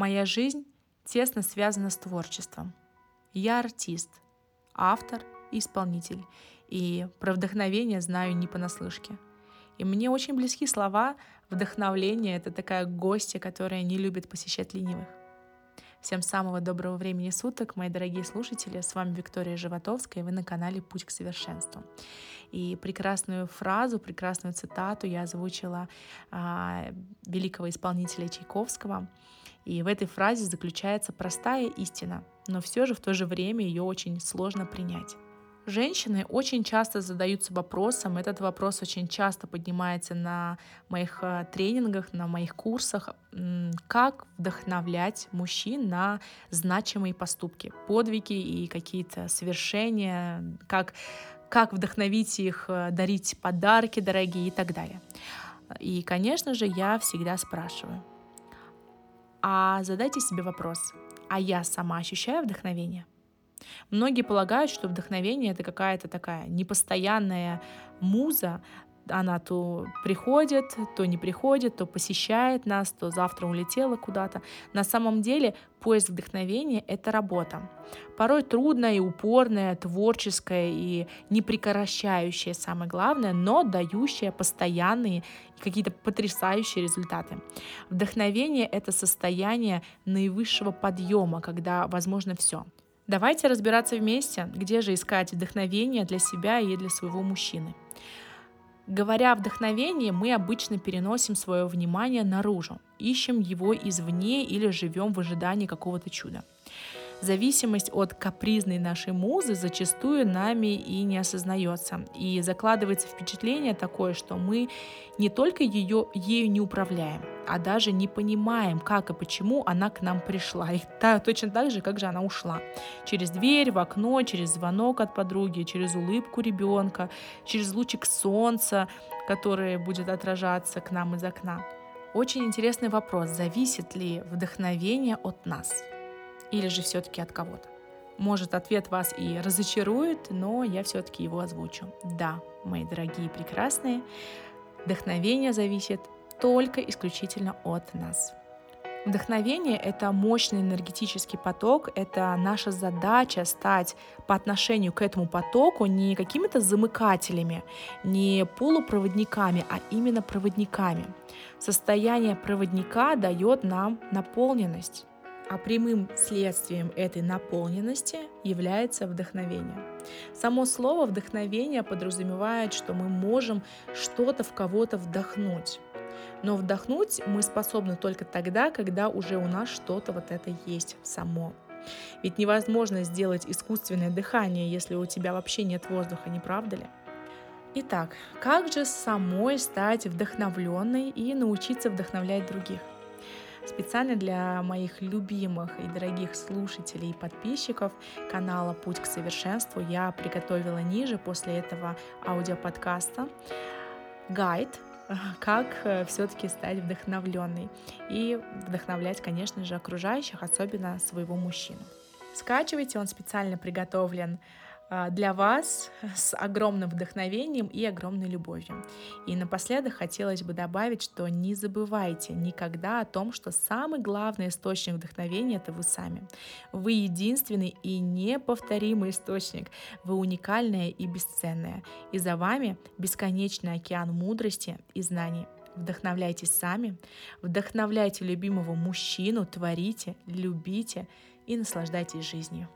Моя жизнь тесно связана с творчеством. Я артист, автор и исполнитель, и про вдохновение знаю не понаслышке. И мне очень близки слова «вдохновление» — это такая гостья, которая не любит посещать ленивых. Всем самого доброго времени суток, мои дорогие слушатели. С вами Виктория Животовская, и вы на канале «Путь к совершенству». И прекрасную фразу, прекрасную цитату я озвучила а, великого исполнителя Чайковского. И в этой фразе заключается простая истина, но все же в то же время ее очень сложно принять. Женщины очень часто задаются вопросом, этот вопрос очень часто поднимается на моих э, тренингах, на моих курсах, как вдохновлять мужчин на значимые поступки, подвиги и какие-то свершения, как, как вдохновить их э, дарить подарки дорогие и так далее. И, конечно же, я всегда спрашиваю, а задайте себе вопрос, а я сама ощущаю вдохновение? Многие полагают, что вдохновение это какая-то такая непостоянная муза, она то приходит, то не приходит, то посещает нас, то завтра улетела куда-то. На самом деле поиск вдохновения — это работа. Порой трудная и упорная, творческая и непрекращающая, самое главное, но дающая постоянные и какие-то потрясающие результаты. Вдохновение — это состояние наивысшего подъема, когда возможно все — Давайте разбираться вместе, где же искать вдохновение для себя и для своего мужчины. Говоря о вдохновении, мы обычно переносим свое внимание наружу, ищем его извне или живем в ожидании какого-то чуда. Зависимость от капризной нашей музы зачастую нами и не осознается. И закладывается впечатление такое, что мы не только ее, ею не управляем, а даже не понимаем, как и почему она к нам пришла. И та, точно так же, как же она ушла. Через дверь, в окно, через звонок от подруги, через улыбку ребенка, через лучик солнца, который будет отражаться к нам из окна. Очень интересный вопрос, зависит ли вдохновение от нас? или же все-таки от кого-то. Может, ответ вас и разочарует, но я все-таки его озвучу. Да, мои дорогие прекрасные, вдохновение зависит только исключительно от нас. Вдохновение — это мощный энергетический поток, это наша задача стать по отношению к этому потоку не какими-то замыкателями, не полупроводниками, а именно проводниками. Состояние проводника дает нам наполненность, а прямым следствием этой наполненности является вдохновение. Само слово вдохновение подразумевает, что мы можем что-то в кого-то вдохнуть. Но вдохнуть мы способны только тогда, когда уже у нас что-то вот это есть само. Ведь невозможно сделать искусственное дыхание, если у тебя вообще нет воздуха, не правда ли? Итак, как же самой стать вдохновленной и научиться вдохновлять других? Специально для моих любимых и дорогих слушателей и подписчиков канала «Путь к совершенству» я приготовила ниже после этого аудиоподкаста гайд как э, все-таки стать вдохновленной и вдохновлять, конечно же, окружающих, особенно своего мужчину. Скачивайте, он специально приготовлен для вас с огромным вдохновением и огромной любовью. И напоследок хотелось бы добавить, что не забывайте никогда о том, что самый главный источник вдохновения — это вы сами. Вы единственный и неповторимый источник. Вы уникальная и бесценная. И за вами бесконечный океан мудрости и знаний. Вдохновляйтесь сами, вдохновляйте любимого мужчину, творите, любите и наслаждайтесь жизнью.